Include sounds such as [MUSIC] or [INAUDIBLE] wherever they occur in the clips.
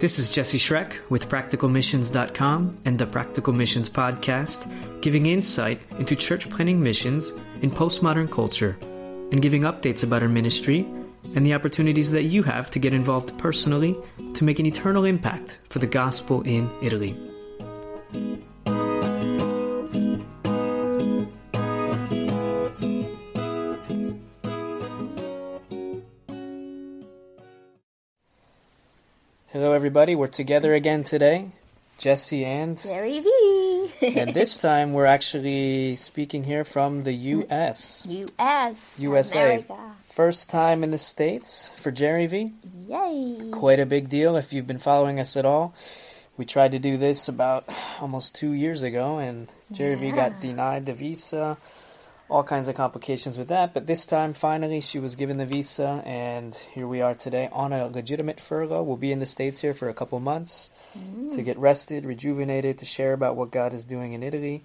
This is Jesse Schreck with PracticalMissions.com and the Practical Missions Podcast, giving insight into church planting missions in postmodern culture and giving updates about our ministry and the opportunities that you have to get involved personally to make an eternal impact for the gospel in Italy. Everybody. We're together again today, Jesse and Jerry V. [LAUGHS] and this time we're actually speaking here from the U.S. U.S. USA. America. First time in the States for Jerry V. Yay. Quite a big deal if you've been following us at all. We tried to do this about almost two years ago, and Jerry V got denied the visa. All kinds of complications with that, but this time finally she was given the visa, and here we are today on a legitimate furlough. We'll be in the States here for a couple months to get rested, rejuvenated, to share about what God is doing in Italy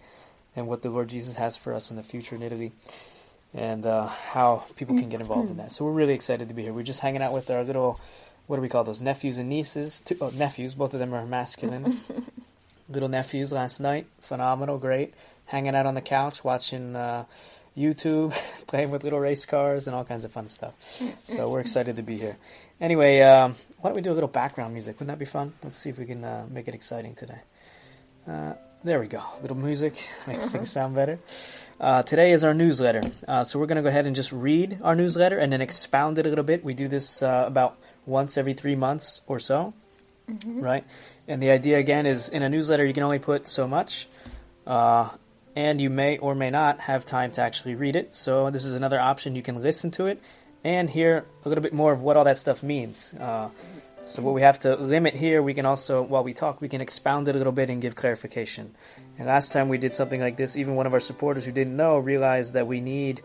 and what the Lord Jesus has for us in the future in Italy and uh, how people can get involved in that. So we're really excited to be here. We're just hanging out with our little, what do we call those, nephews and nieces? Two, oh, nephews, both of them are masculine. [LAUGHS] little nephews last night, phenomenal, great. Hanging out on the couch, watching uh, YouTube, [LAUGHS] playing with little race cars, and all kinds of fun stuff. So we're excited to be here. Anyway, um, why don't we do a little background music? Wouldn't that be fun? Let's see if we can uh, make it exciting today. Uh, there we go. A little music [LAUGHS] makes things sound better. Uh, today is our newsletter. Uh, so we're going to go ahead and just read our newsletter and then expound it a little bit. We do this uh, about once every three months or so, right? And the idea again is in a newsletter you can only put so much, uh, and you may or may not have time to actually read it. So this is another option. You can listen to it and hear a little bit more of what all that stuff means. Uh, so what we have to limit here, we can also, while we talk, we can expound it a little bit and give clarification. And last time we did something like this, even one of our supporters who didn't know realized that we need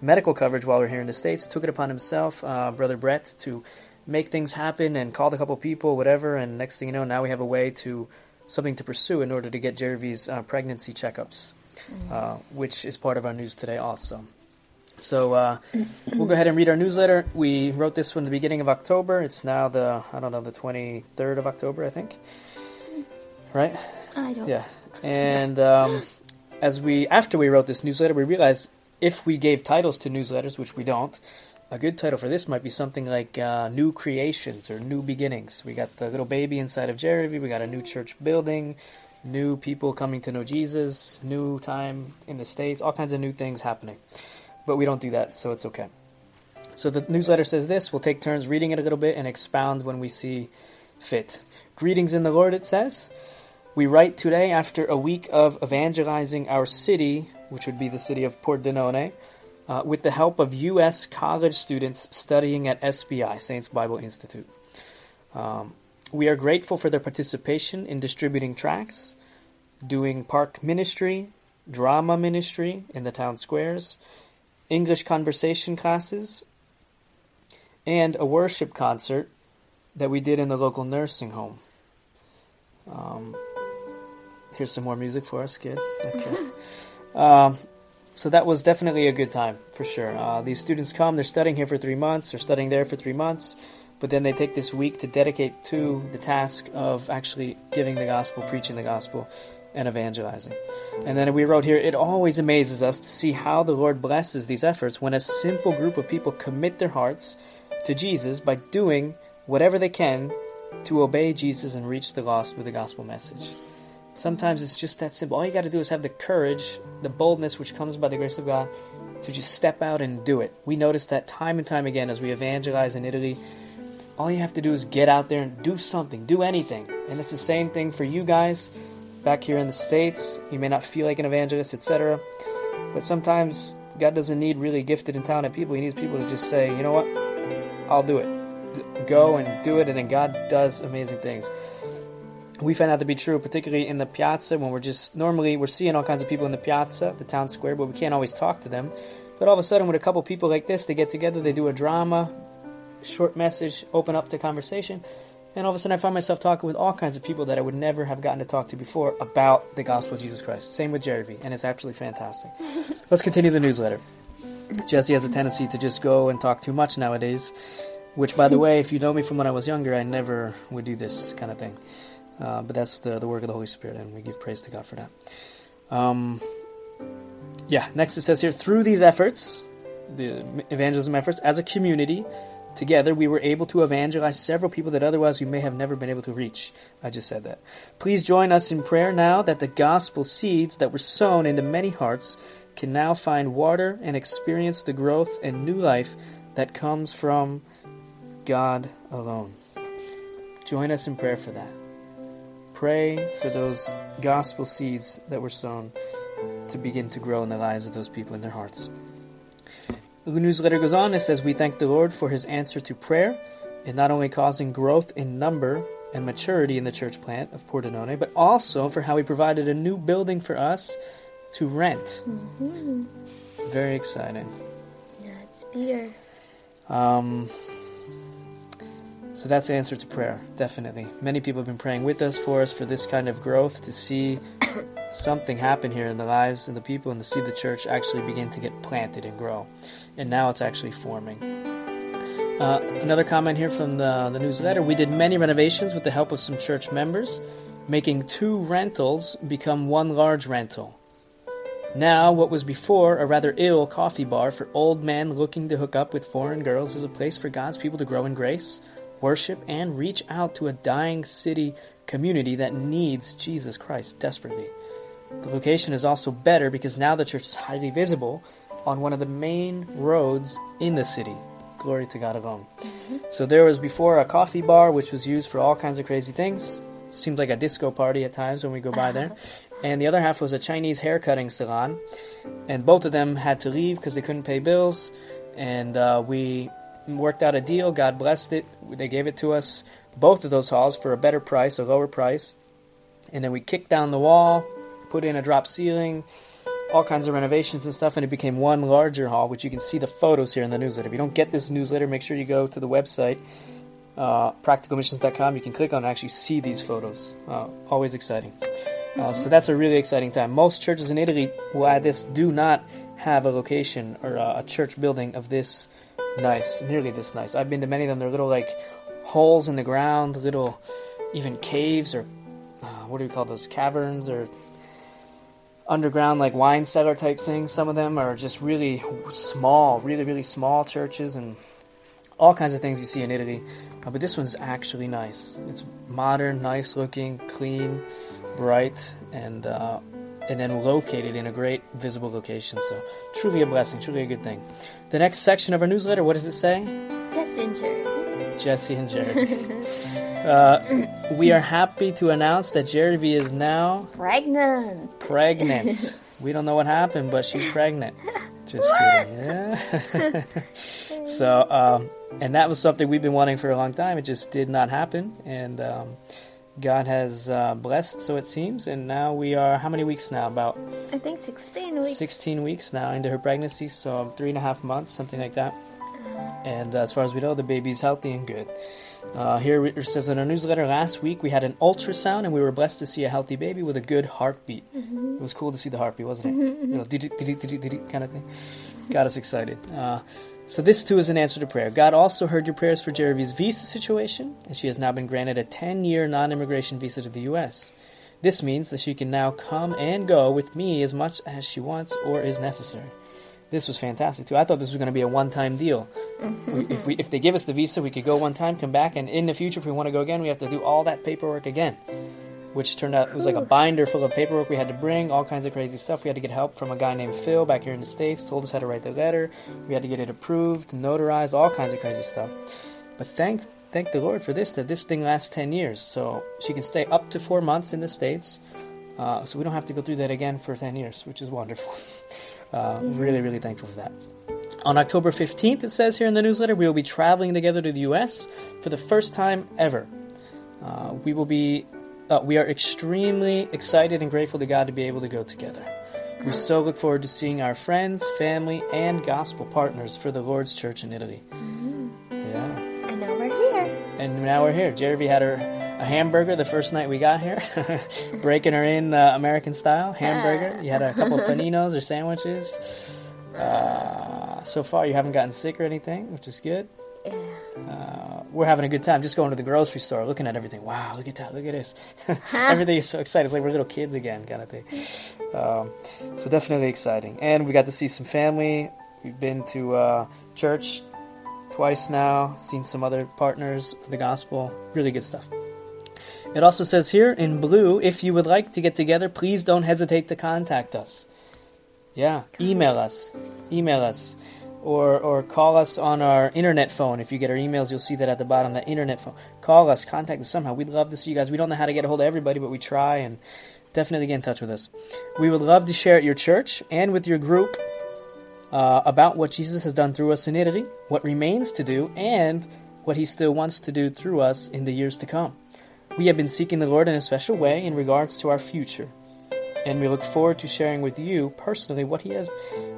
medical coverage while we're here in the States, took it upon himself, uh, Brother Brett, to make things happen and called a couple people, whatever, and next thing you know, now we have a way to, something to pursue in order to get Jervy's uh, pregnancy checkups, uh, which is part of our news today also. So uh, we'll go ahead and read our newsletter. We wrote this one the beginning of October. It's now the I don't know the twenty third of October, I think. Right? I don't. Yeah. And um, as we after we wrote this newsletter, we realized if we gave titles to newsletters, which we don't, a good title for this might be something like uh, "New Creations" or "New Beginnings." We got the little baby inside of Jeremy. We got a new church building, new people coming to know Jesus, new time in the states, all kinds of new things happening. But we don't do that, so it's okay. So the newsletter says this. We'll take turns reading it a little bit and expound when we see fit. Greetings in the Lord, it says. We write today after a week of evangelizing our city, which would be the city of Pordenone, uh, with the help of U.S. college students studying at SBI, Saints Bible Institute. Um, we are grateful for their participation in distributing tracts, doing park ministry, drama ministry in the town squares, English conversation classes, and a worship concert that we did in the local nursing home. Um, here's some more music for us. kid. Okay. [LAUGHS] um, so that was definitely a good time for sure. Uh, these students come, they're studying here for three months, they're studying there for three months, but then they take this week to dedicate to the task of actually giving the gospel, preaching the gospel, and evangelizing. And then we wrote here, it always amazes us to see how the Lord blesses these efforts when a simple group of people commit their hearts to Jesus by doing whatever they can to obey Jesus and reach the lost with the gospel message. Sometimes it's just that simple. All you got to do is have the courage, the boldness which comes by the grace of God to just step out and do it. We notice that time and time again as we evangelize in Italy. All you have to do is get out there and do something, do anything. And it's the same thing for you guys back here in the States. You may not feel like an evangelist, etc. But sometimes God doesn't need really gifted and talented people. He needs people to just say, you know what? I'll do it. Go and do it, and then God does amazing things we found that to be true, particularly in the piazza when we're just normally we're seeing all kinds of people in the piazza, the town square, but we can't always talk to them. But all of a sudden, with a couple people like this, they get together, they do a drama, short message, open up the conversation, and all of a sudden, I find myself talking with all kinds of people that I would never have gotten to talk to before about the gospel of Jesus Christ. Same with Jerry V, and it's absolutely fantastic. [LAUGHS] Let's continue the newsletter. Jesse has a tendency to just go and talk too much nowadays. Which, by the [LAUGHS] way, if you know me from when I was younger, I never would do this kind of thing. Uh, but that's the, the work of the Holy Spirit, and we give praise to God for that. Um, yeah, next it says here through these efforts, the evangelism efforts, as a community, together we were able to evangelize several people that otherwise we may have never been able to reach. I just said that. Please join us in prayer now that the gospel seeds that were sown into many hearts can now find water and experience the growth and new life that comes from God alone. Join us in prayer for that. Pray for those gospel seeds that were sown to begin to grow in the lives of those people in their hearts. The newsletter goes on. It says, We thank the Lord for his answer to prayer in not only causing growth in number and maturity in the church plant of Pordenone, but also for how he provided a new building for us to rent. Mm-hmm. Very exciting. Yeah, it's Peter. Um, so that's the answer to prayer, definitely. Many people have been praying with us for us for this kind of growth to see something happened here in the lives of the people and to see the church actually begin to get planted and grow. And now it's actually forming. Uh, another comment here from the, the newsletter. We did many renovations with the help of some church members, making two rentals become one large rental. Now, what was before a rather ill coffee bar for old men looking to hook up with foreign girls is a place for God's people to grow in grace, worship, and reach out to a dying city community that needs Jesus Christ desperately. The location is also better because now the church is highly visible on one of the main roads in the city. Glory to God alone. So there was before a coffee bar which was used for all kinds of crazy things. Seemed like a disco party at times when we go by there. And the other half was a Chinese hair cutting salon. And both of them had to leave because they couldn't pay bills. And uh, we worked out a deal. God blessed it. They gave it to us, both of those halls, for a better price, a lower price. And then we kicked down the wall, put in a drop ceiling, all kinds of renovations and stuff, and it became one larger hall, which you can see the photos here in the newsletter. If you don't get this newsletter, make sure you go to the website, uh, practicalmissions.com. You can click on and actually see these photos. Uh, always exciting. Uh, so that's a really exciting time. Most churches in Italy who add this do not have a location or a church building of this nice, nearly this nice. I've been to many of them. They're little like holes in the ground, little even caves or uh, what do we call those caverns or underground like wine cellar type things. Some of them are just really small, really really small churches and all kinds of things you see in Italy. Uh, but this one's actually nice. It's modern, nice looking, clean, bright, and uh, and then located in a great visible location. So truly a blessing, truly a good thing. The next section of our newsletter, what does it say? Just injured. Jesse and Jeremy. [LAUGHS] uh, we are happy to announce that Jeremy is now Pregnant. pregnant. [LAUGHS] we don't know what happened, but she's pregnant. Just kidding. Yeah. [LAUGHS] so, um, and that was something we've been wanting for a long time. It just did not happen, and um, God has uh, blessed, so it seems. And now we are how many weeks now? About I think 16 weeks. 16 weeks now into her pregnancy, so three and a half months, something like that. And uh, as far as we know, the baby's healthy and good. Uh, here it says in our newsletter last week we had an ultrasound and we were blessed to see a healthy baby with a good heartbeat. It was cool to see the heartbeat, wasn't it? You know, kind of thing. Got us excited. Uh, so this too is an answer to prayer. God also heard your prayers for Jeremy's visa situation, and she has now been granted a 10-year non-immigration visa to the U.S. This means that she can now come and go with me as much as she wants or is necessary. This was fantastic too. I thought this was going to be a one-time deal. we, if we if they give us the visa, we could go one time, come back, and in the future, if we want to go again, we have to do all that paperwork again. Which turned out it was like a binder full of paperwork we had to bring, all kinds of crazy stuff. We had to get help from a guy named Phil back here in the states. Told us how to write the letter. We had to get it approved, notarized, all kinds of crazy stuff. But thank thank the Lord for this that this thing lasts ten years, so she can stay up to four months in the states. Uh, so we don't have to go through that again for ten years, which is wonderful. [LAUGHS] Uh, Really, really thankful for that. On October 15th, it says here in the newsletter, we will be traveling together to the U.S. for the first time ever. Uh, we will be, uh, we are extremely excited and grateful to God to be able to go together. We so look forward to seeing our friends, family, and gospel partners for the Lord's Church in Italy. Yeah. And now we're here. And now we're here. Jeremy had her a hamburger the first night we got here, [LAUGHS] breaking her in uh, American style hamburger. [LAUGHS] You had a couple of paninos or sandwiches. Uh, so far, you haven't gotten sick or anything, which is good. Yeah. Uh, we're having a good time just going to the grocery store, looking at everything. Wow, look at that! Look at this! [LAUGHS] everything is so exciting. It's like we're little kids again, kind of thing. Um, so definitely exciting, and we got to see some family. We've been to uh, church twice now, seen some other partners of the gospel. Really good stuff. It also says here in blue, if you would like to get together, please don't hesitate to contact us. Yeah, email us. Email us. Or, or call us on our internet phone. If you get our emails, you'll see that at the bottom, that internet phone. Call us, contact us somehow. We'd love to see you guys. We don't know how to get a hold of everybody, but we try and definitely get in touch with us. We would love to share at your church and with your group uh, about what Jesus has done through us in Italy, what remains to do, and what he still wants to do through us in the years to come. We have been seeking the Lord in a special way in regards to our future, and we look forward to sharing with you personally what He has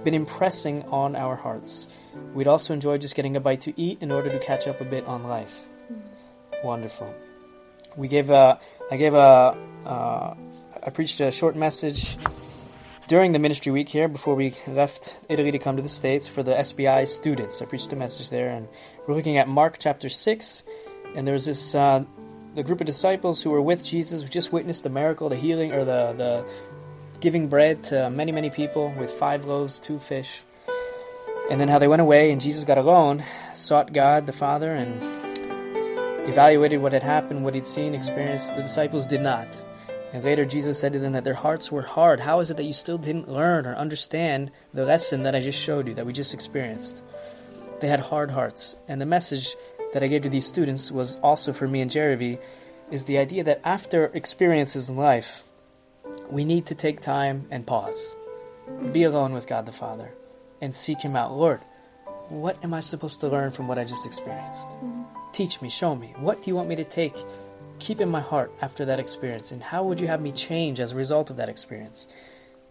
been impressing on our hearts. We'd also enjoy just getting a bite to eat in order to catch up a bit on life. Wonderful. We gave a, I gave a, uh, I preached a short message during the ministry week here before we left Italy to come to the States for the SBI students. I preached a message there, and we're looking at Mark chapter 6. And there's this uh, the group of disciples who were with Jesus, who just witnessed the miracle, the healing, or the, the giving bread to many, many people with five loaves, two fish. And then how they went away, and Jesus got alone, sought God the Father, and evaluated what had happened, what he'd seen, experienced. The disciples did not. And later Jesus said to them that their hearts were hard. How is it that you still didn't learn or understand the lesson that I just showed you, that we just experienced? They had hard hearts. And the message that I gave to these students was also for me and Jeremy is the idea that after experiences in life, we need to take time and pause. Be alone with God the Father and seek Him out. Lord, what am I supposed to learn from what I just experienced? Mm-hmm. Teach me, show me. What do you want me to take, keep in my heart after that experience? And how would you have me change as a result of that experience?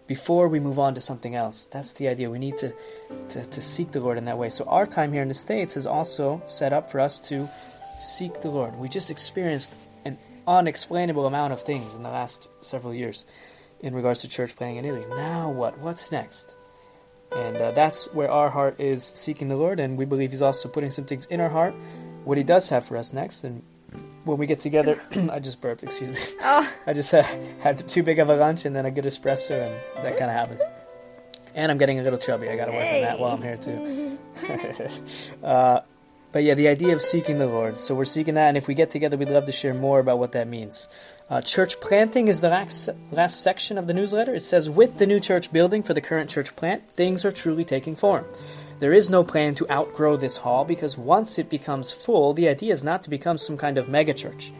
before we move on to something else. That's the idea. We need to, to, to, seek the Lord in that way. So, our time here in the States is also set up for us to seek the Lord. We just experienced unexplainable amount of things in the last several years in regards to church planting in Italy. Now, what? What's next? And uh, that's where our heart is seeking the Lord, and we believe He's also putting some things in our heart, what He does have for us next, and when we get together, [CLEARS THROAT] I just burped. Excuse me. Oh. I just uh, had too big of a lunch and then a good espresso, and that kind of happens. And I'm getting a little chubby. I got to work on that while I'm here too. [LAUGHS] uh, but yeah, the idea of seeking the Lord. So we're seeking that, and if we get together, we'd love to share more about what that means. Uh, church planting is the last, last section of the newsletter. It says, with the new church building for the current church plant, things are truly taking form. There is no plan to outgrow this hall because once it becomes full, the idea is not to become some kind of megachurch,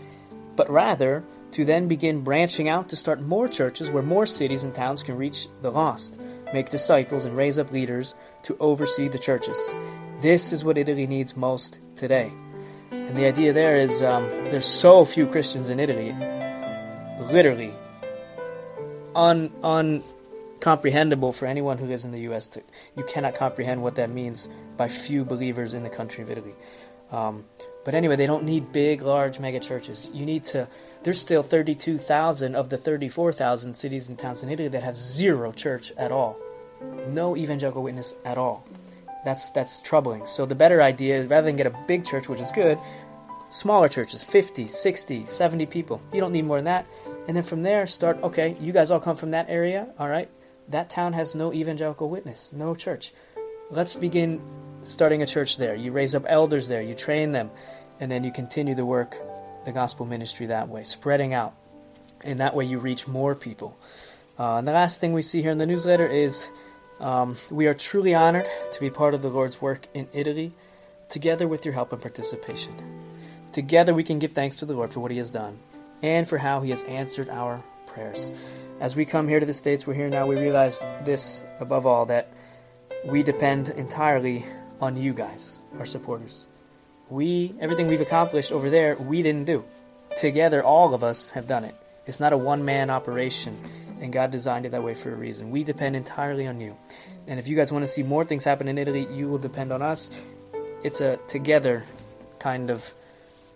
but rather to then begin branching out to start more churches where more cities and towns can reach the lost, make disciples, and raise up leaders to oversee the churches. This is what Italy needs most today. And the idea there is um, there's so few Christians in Italy, literally un, un, comprehensible for anyone who lives in the U.S. To, you cannot comprehend what that means by few believers in the country of Italy. Um, but anyway, they don't need big, large mega churches. You need to. There's still 32,000 of the 34,000 cities and towns in Italy that have zero church at all, no evangelical witness at all. That's that's troubling. So the better idea is rather than get a big church, which is good, smaller churches, 50, 60, 70 people. You don't need more than that. And then from there, start. Okay, you guys all come from that area. All right, that town has no evangelical witness, no church. Let's begin starting a church there. You raise up elders there, you train them, and then you continue the work, the gospel ministry that way, spreading out. And that way you reach more people. Uh, and the last thing we see here in the newsletter is um, we are truly honored to be part of the Lord's work in Italy, together with your help and participation. Together we can give thanks to the Lord for what He has done and for how He has answered our prayers as we come here to the States, we're here now, we realize this above all that we depend entirely on you guys, our supporters. We, everything we've accomplished over there, we didn't do. Together, all of us have done it. It's not a one man operation, and God designed it that way for a reason. We depend entirely on you. And if you guys want to see more things happen in Italy, you will depend on us. It's a together kind of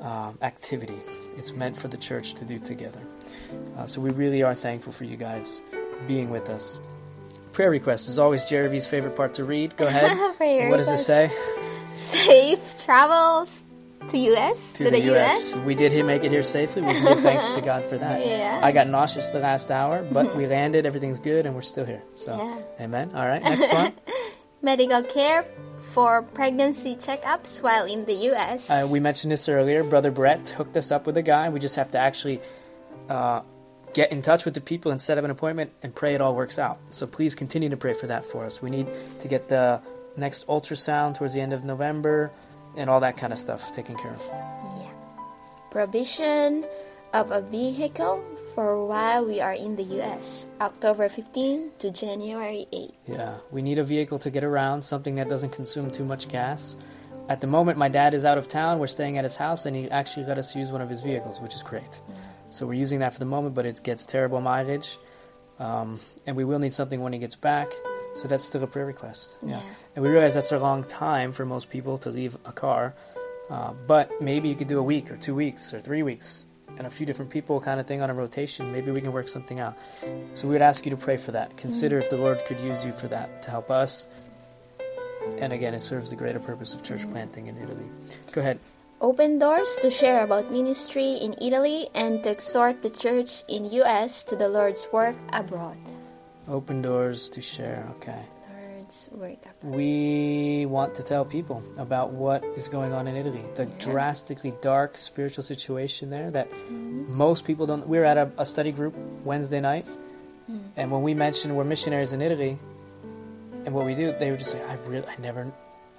uh, activity, it's meant for the church to do together. Uh, so we really are thankful for you guys being with us. Prayer request is always Jeremy's favorite part to read. Go ahead. [LAUGHS] what does it say? [LAUGHS] safe travels to US to, the, U.S. We did make it here safely. We give thanks to God for that. [LAUGHS] Yeah. I got nauseous the last hour, but [LAUGHS] we landed. Everything's good, and we're still here. So, Yeah. amen. All right, next one. [LAUGHS] Medical care for pregnancy checkups while in the US. Uh, we mentioned this earlier. Brother Brett hooked us up with a guy. We just have to actually uh, get in touch with the people and set up an appointment and pray it all works out. So please continue to pray for that for us. We need to get the next ultrasound towards the end of November and all that kind of stuff taken care of. yeah. Prohibition of a vehicle for while we are in the US. October 15 to January 8. Yeah, we need a vehicle to get around, something that doesn't consume too much gas. At the moment, my dad is out of town. We're staying at his house, and he actually let us use one of his vehicles, which is great. So we're using that for the moment, but it gets terrible mileage, um, and we will need something when he gets back. So that's still a prayer request. Yeah. And we realize that's a long time for most people to leave a car, uh, but maybe you could do a week or two weeks or three weeks, and a few different people kind of thing on a rotation. Maybe we can work something out. So we would ask you to pray for that. Consider if the Lord could use you for that to help us. And again, it serves the greater purpose of church planting in Italy. Go ahead. Open doors to share about ministry in Italy and to exhort the church in US to the Lord's work abroad. Open doors to share. Okay. We want to tell people about what is going on in Italy, the drastically dark spiritual situation there that most people don't. We were at a, a study group Wednesday night, and when we mentioned we're missionaries in Italy, and what we do, they were just like, "I really, I never,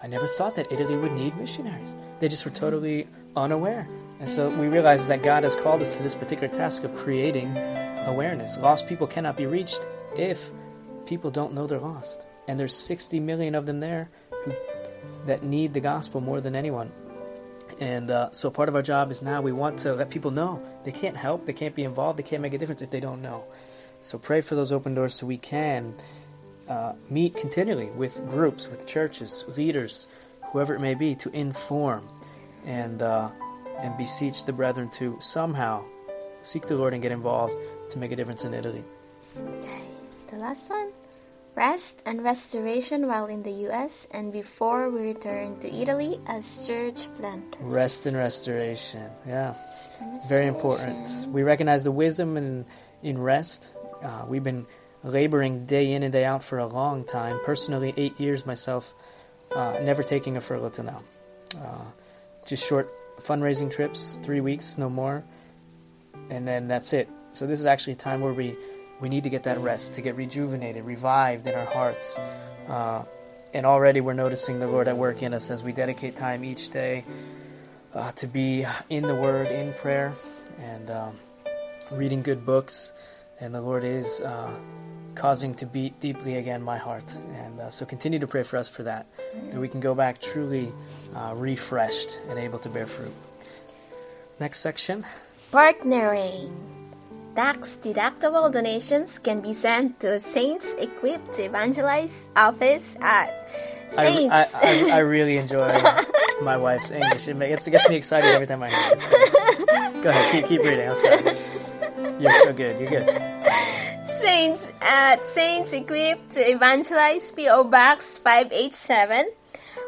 I never thought that Italy would need missionaries." They just were totally unaware, and so we realized that God has called us to this particular task of creating awareness. Lost people cannot be reached if people don't know they're lost. And there's 60 million of them there who, that need the gospel more than anyone. And uh, so part of our job is now we want to let people know they can't help, they can't be involved, they can't make a difference if they don't know. So pray for those open doors so we can uh, meet continually with groups, with churches, leaders, whoever it may be, to inform and uh, and beseech the brethren to somehow seek the Lord and get involved to make a difference in Italy. The last one. Rest and restoration while in the US and before we return to Italy as church planters. Rest and restoration. Yeah. Rest and Very important. We recognize the wisdom in in rest. Uh, we've been laboring day in and day out for a long time. Personally, eight years myself, uh, never taking a furlough till now. Uh, just short fundraising trips, three weeks, no more, and then that's it. So this is actually a time where we we need to get that rest to get rejuvenated, revived in our hearts. Uh, and already we're noticing the Lord at work in us as we dedicate time each day uh, to be in the Word, in prayer, and um, reading good books. And the Lord is uh, causing to beat deeply again my heart. And uh, so continue to pray for us for that, that we can go back truly uh, refreshed and able to bear fruit. Next section. Partnering. Tax deductible donations can be sent to Saints Equipped to Evangelize office at Saints. I, I, I [LAUGHS] really enjoy my wife's English. It, ma- it gets me excited every time I hear it. Go ahead, keep, keep reading. I'm sorry. You're so good. You're good. Saints at Saints Equipped to Evangelize PO Box 587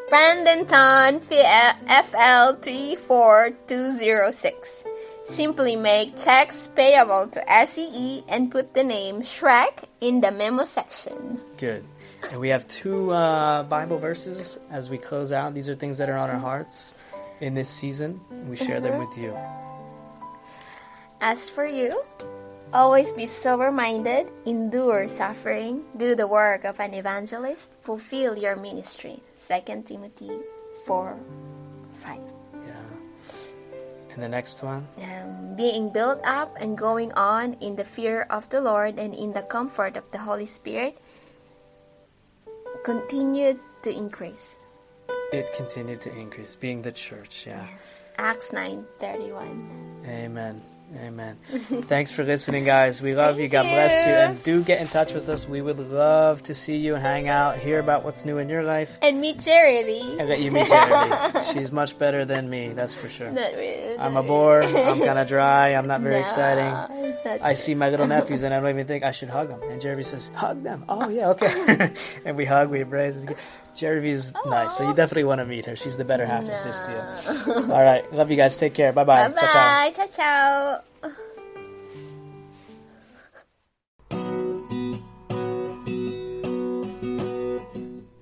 Bradenton FL 34206 Simply make checks payable to SEE and put the name Schreck in the memo section. Good. And we have two uh, Bible verses as we close out. These are things that are on our hearts in this season. We share them with you. As for you, always be sober minded, endure suffering, do the work of an evangelist, fulfill your ministry. 2 Timothy 4 5. Yeah. And the next one. Um, being built up and going on in the fear of the Lord and in the comfort of the Holy Spirit, continued to increase. It continued to increase, being the church. Yeah. Acts 9:31. Amen. Amen. Thanks for listening, guys. We love you. God bless you. And do get in touch with us. We would love to see you, hang out, hear about what's new in your life, And meet Charity. and let you meet Charity. [LAUGHS] She's much better than me, that's for sure. Really. I'm a bore. I'm kind of dry. I'm not very No, exciting. It's I see my little nephews and I don't even think I should hug them. And Jeremy says, "Hug them." Oh yeah, okay. [LAUGHS] [LAUGHS] and we hug, we embrace. It's good. Jeremy's nice, so you definitely want to meet her. She's the better half of this deal. All right, love you guys. Take care. Bye bye. Bye bye. Ciao ciao.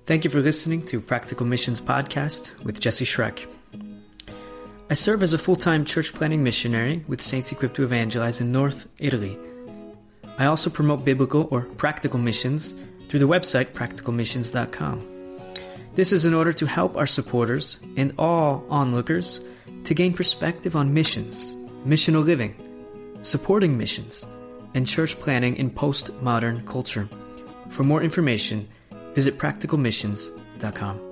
Thank you for listening to Practical Missions Podcast with Jesse Schreck. I serve as a full time church planting missionary with Saints Equipped to Evangelize in North Italy. I also promote biblical or practical missions through the website practicalmissions.com. This is in order to help our supporters and all onlookers to gain perspective on missions, missional living, supporting missions, and church planting in postmodern culture. For more information, visit practicalmissions.com.